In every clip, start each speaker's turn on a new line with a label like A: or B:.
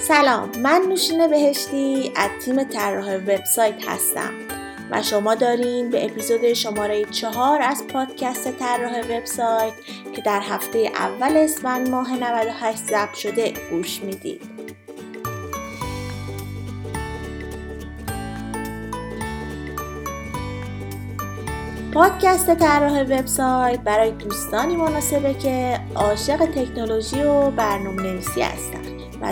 A: سلام من نوشین بهشتی از تیم طراح وبسایت هستم و شما دارین به اپیزود شماره چهار از پادکست طراح وبسایت که در هفته اول اسفند ماه 98 ضبط شده گوش می‌دید. پادکست طراح وبسایت برای دوستانی مناسبه که عاشق تکنولوژی و برنامه نویسی هستن.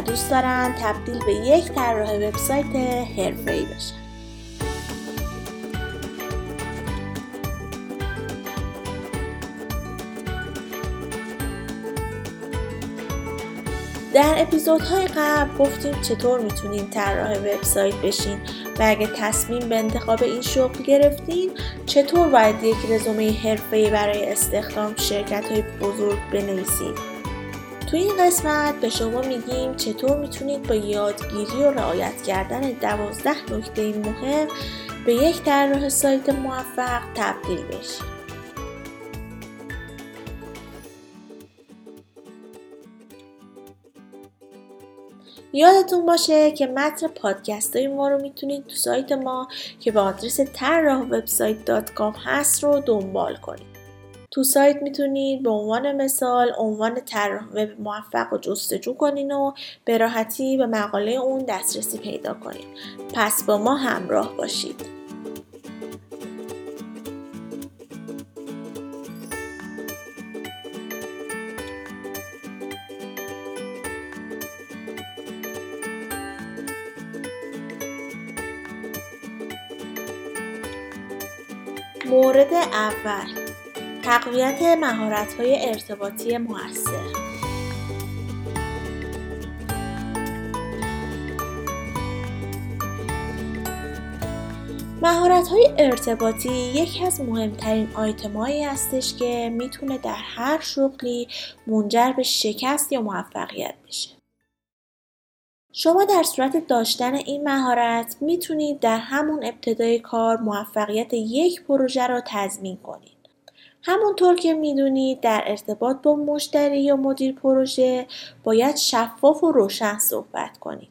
A: دوست دارن تبدیل به یک طراح وبسایت حرفه‌ای بشن. در اپیزودهای قبل گفتیم چطور می‌تونین طراح وبسایت بشین و اگه تصمیم به انتخاب این شغل گرفتین چطور باید یک رزومه حرفه‌ای برای استخدام شرکت های بزرگ بنویسید تو این قسمت به شما میگیم چطور می‌تونید با یادگیری و رعایت کردن دوازده نکته مهم به یک طراح سایت موفق تبدیل بشید یادتون باشه که متن پادکست های ما رو می‌تونید تو سایت ما که به آدرس طراح وبسایت هست رو دنبال کنید. تو سایت می‌تونید به عنوان مثال عنوان طراح وب موفق رو جستجو کنین و به راحتی به مقاله اون دسترسی پیدا کنید. پس با ما همراه باشید. مورد اول تقویت های ارتباطی موثر مهارت های ارتباطی یکی از مهمترین آیتمایی هستش که می‌تونه در هر شغلی منجر به شکست یا موفقیت بشه. شما در صورت داشتن این مهارت می‌تونید در همون ابتدای کار موفقیت یک پروژه را تضمین کنید. همونطور که می‌دونید در ارتباط با مشتری یا مدیر پروژه باید شفاف و روشن صحبت کنید.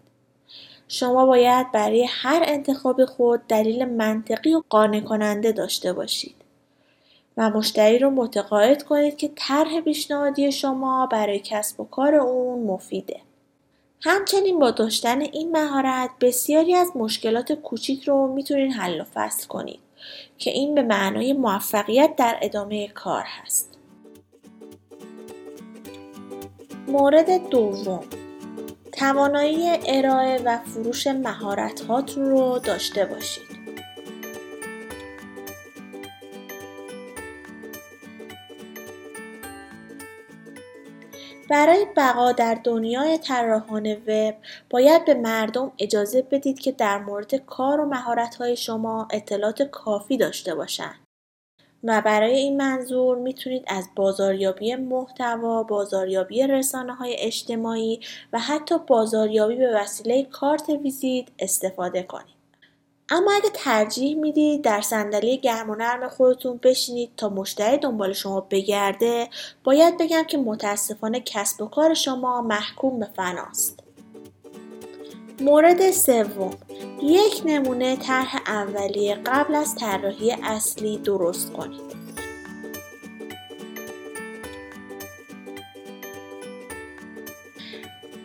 A: شما باید برای هر انتخاب خود دلیل منطقی و قانع کننده داشته باشید. و مشتری رو متقاعد کنید که طرح پیشنهادی شما برای کسب و کار اون مفیده. همچنین با داشتن این مهارت بسیاری از مشکلات کوچیک رو می‌تونید حل و فصل کنید که این به معنای موفقیت در ادامه کار هست. مورد دوم توانایی ارائه و فروش مهارت رو داشته باشید. برای بقا در دنیای طراحان وب باید به مردم اجازه بدید که در مورد کار و مهارت‌های شما اطلاعات کافی داشته باشند. و برای این منظور می‌تونید از بازاریابی محتوا، بازاریابی رسانه های اجتماعی و حتی بازاریابی به وسیله کارت ویزیت استفاده کنید. اما اگه ترجیح می‌دید در صندلی گرم و نرم خودتون بشینید تا مشتری دنبال شما بگرده باید بگم که متاسفانه کسب و کار شما محکوم به فناست. مورد سوم یک نمونه طرح اولیه قبل از طراحی اصلی درست کنید.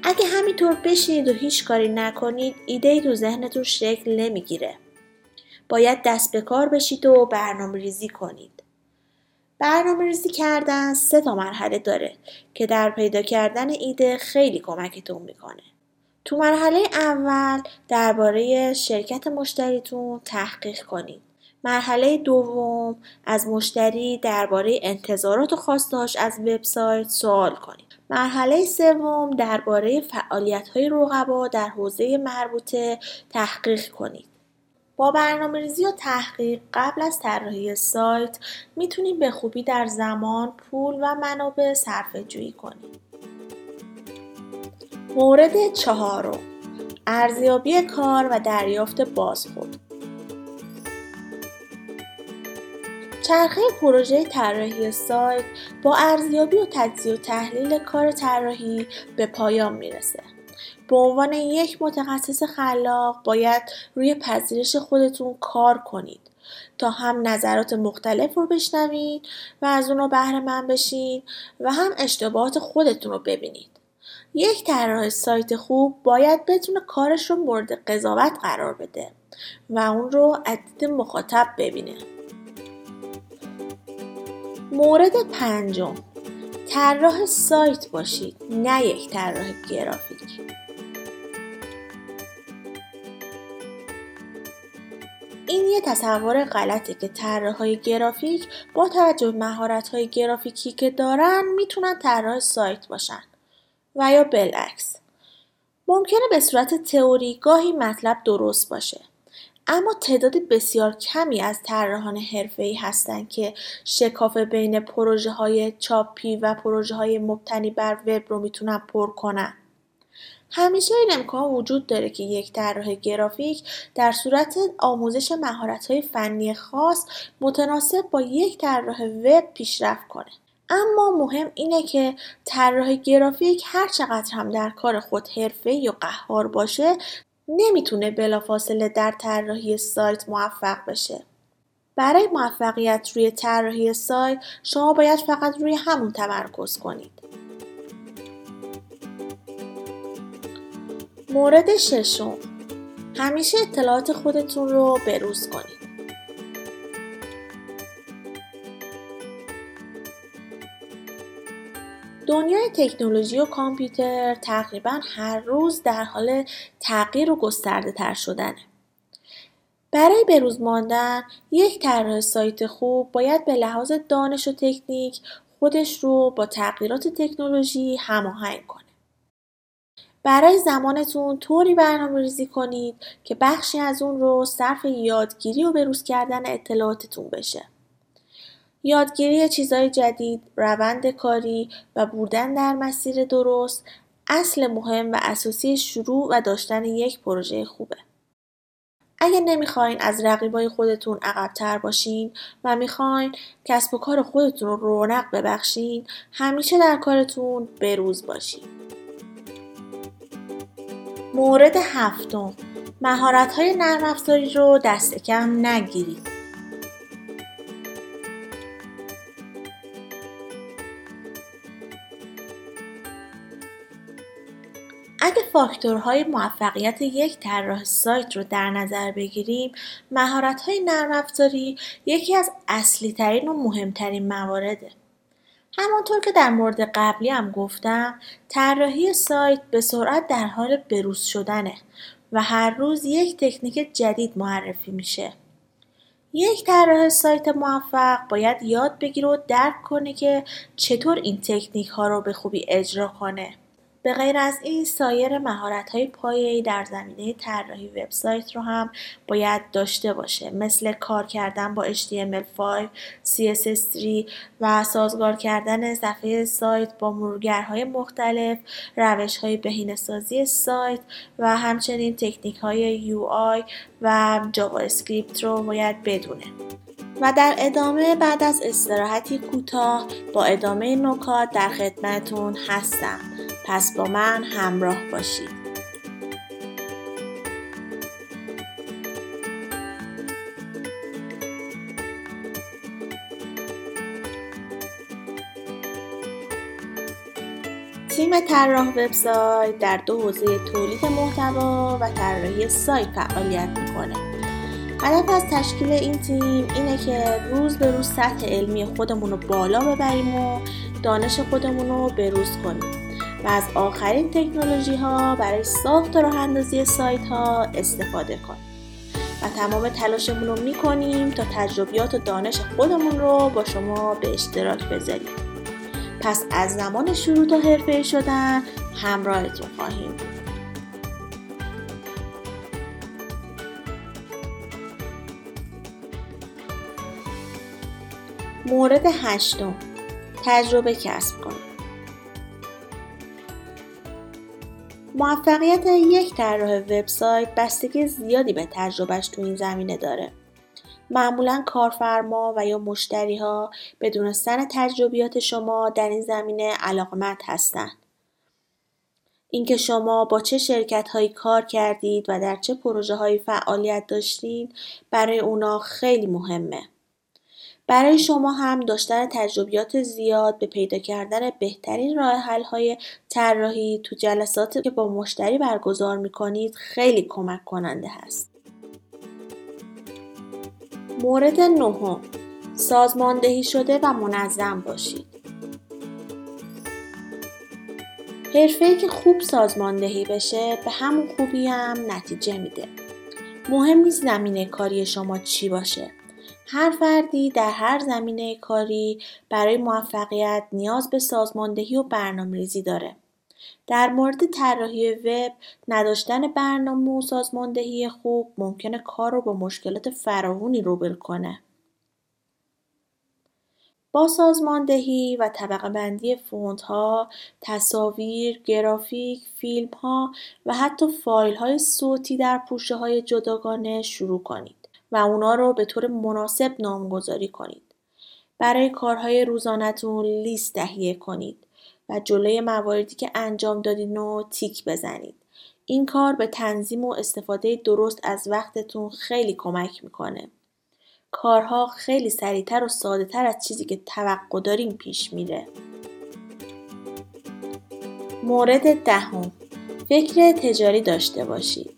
A: اگه همینطور بشینید و هیچ کاری نکنید ایده تو ذهنتون شکل نمی‌گیره. باید دست به کار بشید و برنامه ریزی کنید. برنامه ریزی کردن سه تا مرحله داره که در پیدا کردن ایده خیلی کمکتون می‌کنه. تو مرحله اول درباره شرکت مشتریتون تحقیق کنید. مرحله دوم از مشتری درباره انتظارات و خواستهاش از وبسایت سوال کنید. مرحله سوم درباره فعالیت‌های رقبا در حوزه مربوطه تحقیق کنید. با برنامه ریزی و تحقیق قبل از طراحی سایت می‌تونید به خوبی در زمان، پول و منابع صرفه جویی کنید. مورد چهارم ارزیابی کار و دریافت بازخورد چرخه پروژه طراحی سایت با ارزیابی و تجزیه و تحلیل کار طراحی به پایان می‌رسه. به عنوان یک متخصص خلاق باید روی پذیرش خودتون کار کنید تا هم نظرات مختلف رو بشنوید و از اون رو بهره من بشین و هم اشتباهات خودتون رو ببینید. یک طراح سایت خوب باید بتونه کارش رو مورد قضاوت قرار بده و اون رو از دید مخاطب ببینه. مورد پنجم. طراح سایت باشید نه یک طراح گرافیک. این یه تصور غلطه که طراحهای گرافیک با توجه به مهارت‌های گرافیکی که دارن می‌تونن طراح سایت باشن. و یا بالعکس. ممکنه به صورت تئوری گاهی مطلب درست باشه. اما تعداد بسیار کمی از طراحان حرفه‌ای هستند که شکاف بین پروژه های چاپی و پروژه های مبتنی بر وب رو می‌تونن پر کنن. همیشه این امکان وجود داره که یک طراح گرافیک در صورت آموزش مهارت‌های فنی خاص متناسب با یک طراح وب پیشرفت کنه. اما مهم اینه که طراح گرافیک هر چقدر هم در کار خود حرفه یا قهار باشه نمی‌تونه بلافاصله در طراحی سایت موفق بشه. برای موفقیت روی طراحی سایت شما باید فقط روی همون تمرکز کنید. مورد ششم همیشه اطلاعات خودتون رو بروز کنید. دنیای تکنولوژی و کامپیوتر تقریبا هر روز در حال تغییر و گسترده تر شدنه. برای بروز ماندن یک طراح سایت خوب باید به لحاظ دانش و تکنیک خودش رو با تغییرات تکنولوژی هماهنگ کنه. برای زمانتون طوری برنامه ریزی کنید که بخشی از اون رو صرف یادگیری و بروز کردن اطلاعاتتون بشه. یادگیری چیزهای جدید، روند کاری و بودن در مسیر درست اصل مهم و اساسی شروع و داشتن یک پروژه خوبه. اگه نمی‌خواین از رقیبای خودتون عقبتر باشین و می‌خواین کسب و کار خودتون رو رونق ببخشین همیشه در کارتون بروز باشین. مورد هفتم مهارت های نرم افزاری رو دست کم نگیرید. فاکتورهای موفقیت یک طراح سایت رو در نظر بگیریم مهارت‌های نرم افزاری یکی از اصلی ترین و مهمترین موارده همانطور که در مورد قبلی هم گفتم طراحی سایت به سرعت در حال بروز شدنه و هر روز یک تکنیک جدید معرفی میشه. یک طراح سایت موفق باید یاد بگیره و درک کنه که چطور این تکنیک ها رو به خوبی اجرا کنه. به غیر از این سایر مهارت‌های پایه‌ای در زمینه طراحی وبسایت رو هم باید داشته باشه مثل کار کردن با HTML5, CSS3 و سازگار کردن صفحه سایت با مرورگرهای مختلف، روش‌های بهینه‌سازی سایت و همچنین تکنیک‌های UI و جاوا اسکریپت رو باید بدونه. و در ادامه بعد از استراحتی کوتاه با ادامه نکات در خدمتون هستم پس با من همراه باشید. تیم طراح وبسایت در دو حوزه تولید محتوا و طراحی سایت فعالیت می‌کنه. هدف از تشکیل این تیم اینه که روز به روز سطح علمی خودمون رو بالا ببریم و دانش خودمون رو بروز کنیم. و از آخرین تکنولوژی ها برای ساخت و راه اندازی سایت ها استفاده کنیم و تمام تلاشمون رو می‌کنیم تا تجربیات و دانش خودمون رو با شما به اشتراک بذاریم. پس از زمان شروع تا حرفه شدن همراهتون خواهیم بود. مورد هشتم. تجربه کسب کنید موفقیت یک طراح وبسایت بستگی زیادی به تجربهش تو این زمینه داره معمولا کارفرما و یا مشتری ها به دونستن تجربیات شما در این زمینه علاقمند هستند اینکه شما با چه شرکت هایی کار کردید و در چه پروژه هایی فعالیت داشتید برای اونا خیلی مهمه. برای شما هم داشتن تجربیات زیاد به پیدا کردن بهترین راه حل های طراحی تو جلساتی که با مشتری برگزار می‌کنید خیلی کمک کننده هست. مورد نهم سازماندهی شده و منظم باشید. حرفه که خوب سازماندهی بشه به همون خوبی هم نتیجه میده. مهم نیست زمینه کاری شما چی باشه. هر فردی در هر زمینه کاری برای موفقیت نیاز به سازماندهی و برنامه ریزی داره. در مورد طراحی وب نداشتن برنامه و سازماندهی خوب ممکنه کار رو با مشکلات فراوانی روبرو کنه. با سازماندهی و طبقه بندی فونت ها، تصاویر، گرافیک، فیلم ها و حتی فایل های صوتی در پوشه های جداگانه شروع کنید و اونا رو به طور مناسب نامگذاری کنید. برای کارهای روزانتون لیست تهیه کنید و جلوی مواردی که انجام دادین رو تیک بزنید. این کار به تنظیم و استفاده درست از وقتتون خیلی کمک می‌کنه. کارها خیلی سریعتر و ساده تر از چیزی که توقع داریم پیش میره. مورد دهم فکر تجاری داشته باشید.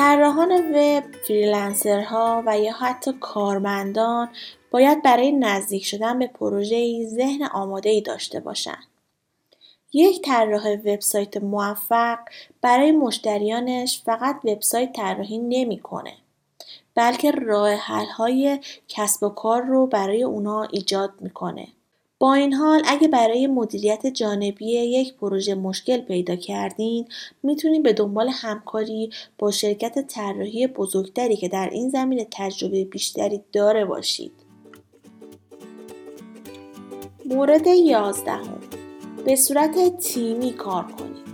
A: طراحان وب، فریلنسرها و یا حتی کارمندان باید برای نزدیک شدن به پروژه ذهن آماده ای داشته باشند. یک طراح وبسایت موفق برای مشتریانش فقط وبسایت طراحی نمی‌کنه بلکه راه های کسب و کار رو برای اونا ایجاد می‌کنه. با این حال اگه برای مدیریت جانبی یک پروژه مشکل پیدا کردین می‌تونید به دنبال همکاری با شرکت طراحی بزرگتری که در این زمینه تجربه بیشتری داره باشید. مورد یازدهم به صورت تیمی کار کنید.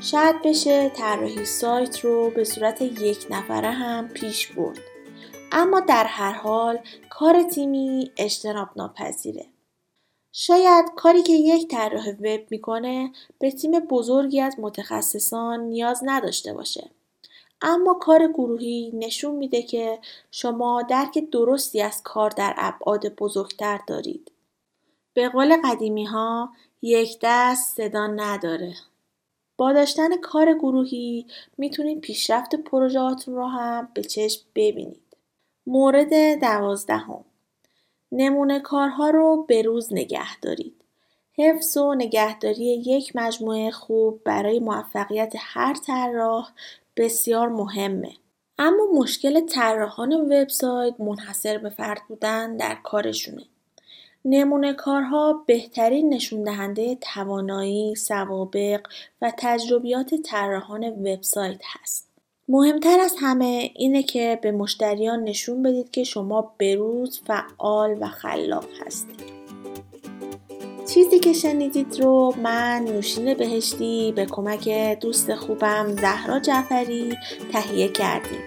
A: شاید بشه طراحی سایت رو به صورت یک نفره هم پیش برد. اما در هر حال کار تیمی اجتناب ناپذیره. شاید کاری که یک طراح وب می‌کنه به تیم بزرگی از متخصصان نیاز نداشته باشه. اما کار گروهی نشون میده که شما درک درستی از کار در ابعاد بزرگتر دارید. به قول قدیمی ها یک دست صدا نداره. با داشتن کار گروهی می‌تونید پیشرفت پروژهاتون رو هم به چشم ببینید. مورد دوازدهم نمونه کارها رو به روز نگه دارید. حفظ و نگهداری یک مجموعه خوب برای موفقیت هر طراح بسیار مهمه. اما مشکل طراحان وبسایت منحصر به فرد بودن در کارشونه. نمونه کارها بهترین نشون دهنده توانایی، سوابق و تجربیات طراحان وبسایت هست. مهمتر از همه اینه که به مشتریان نشون بدید که شما بروز فعال و خلاق هستید. چیزی که شنیدید رو من نوشین بهشتی به کمک دوست خوبم زهرا جعفری تهیه کردیم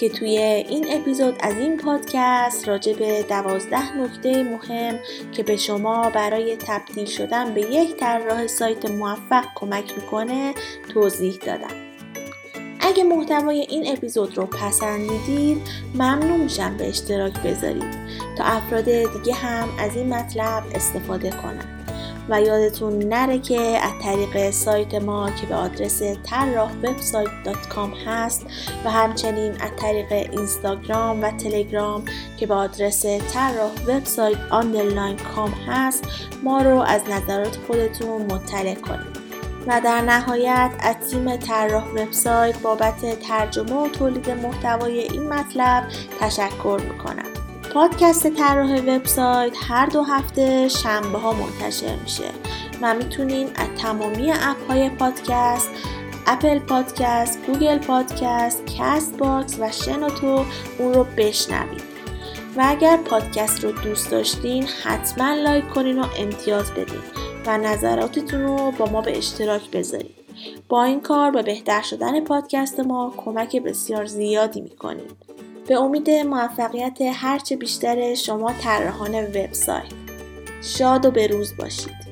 A: که توی این اپیزود از این پادکست راجع به دوازده نکته مهم که به شما برای تبدیل شدن به یک طراح سایت موفق کمک می‌کنه توضیح دادم اگه محتوای این اپیزود رو پسندیدید ممنون میشم به اشتراک بذارید. تا افراد دیگه هم از این مطلب استفاده کنند و یادتون نره که از طریق سایت ما که به آدرس طراح هست و همچنین از طریق اینستاگرام و تلگرام که به آدرس طراح وبسایت underline com هست ما رو از نظرات خودتون مطلع کنید. و در نهایت از تیم طراح وبسایت بابت ترجمه و تولید محتوای این مطلب تشکر می‌کنم. پادکست طراح وبسایت هر دو هفته شنبه ها منتشر میشه. و می‌تونین از تمامی app های پادکست Apple Podcast، Google Podcast، Castbox و شنوتو اون رو بشنوید. و اگر پادکست رو دوست داشتین حتما like کنین و امتیاز بدین. و نظراتتون رو با ما به اشتراک بذارید با این کار به بهتر شدن پادکست ما کمک بسیار زیادی می‌کنید. به امید موفقیت هرچه بیشتر شما طراحان وبسایت. شاد و بروز باشید.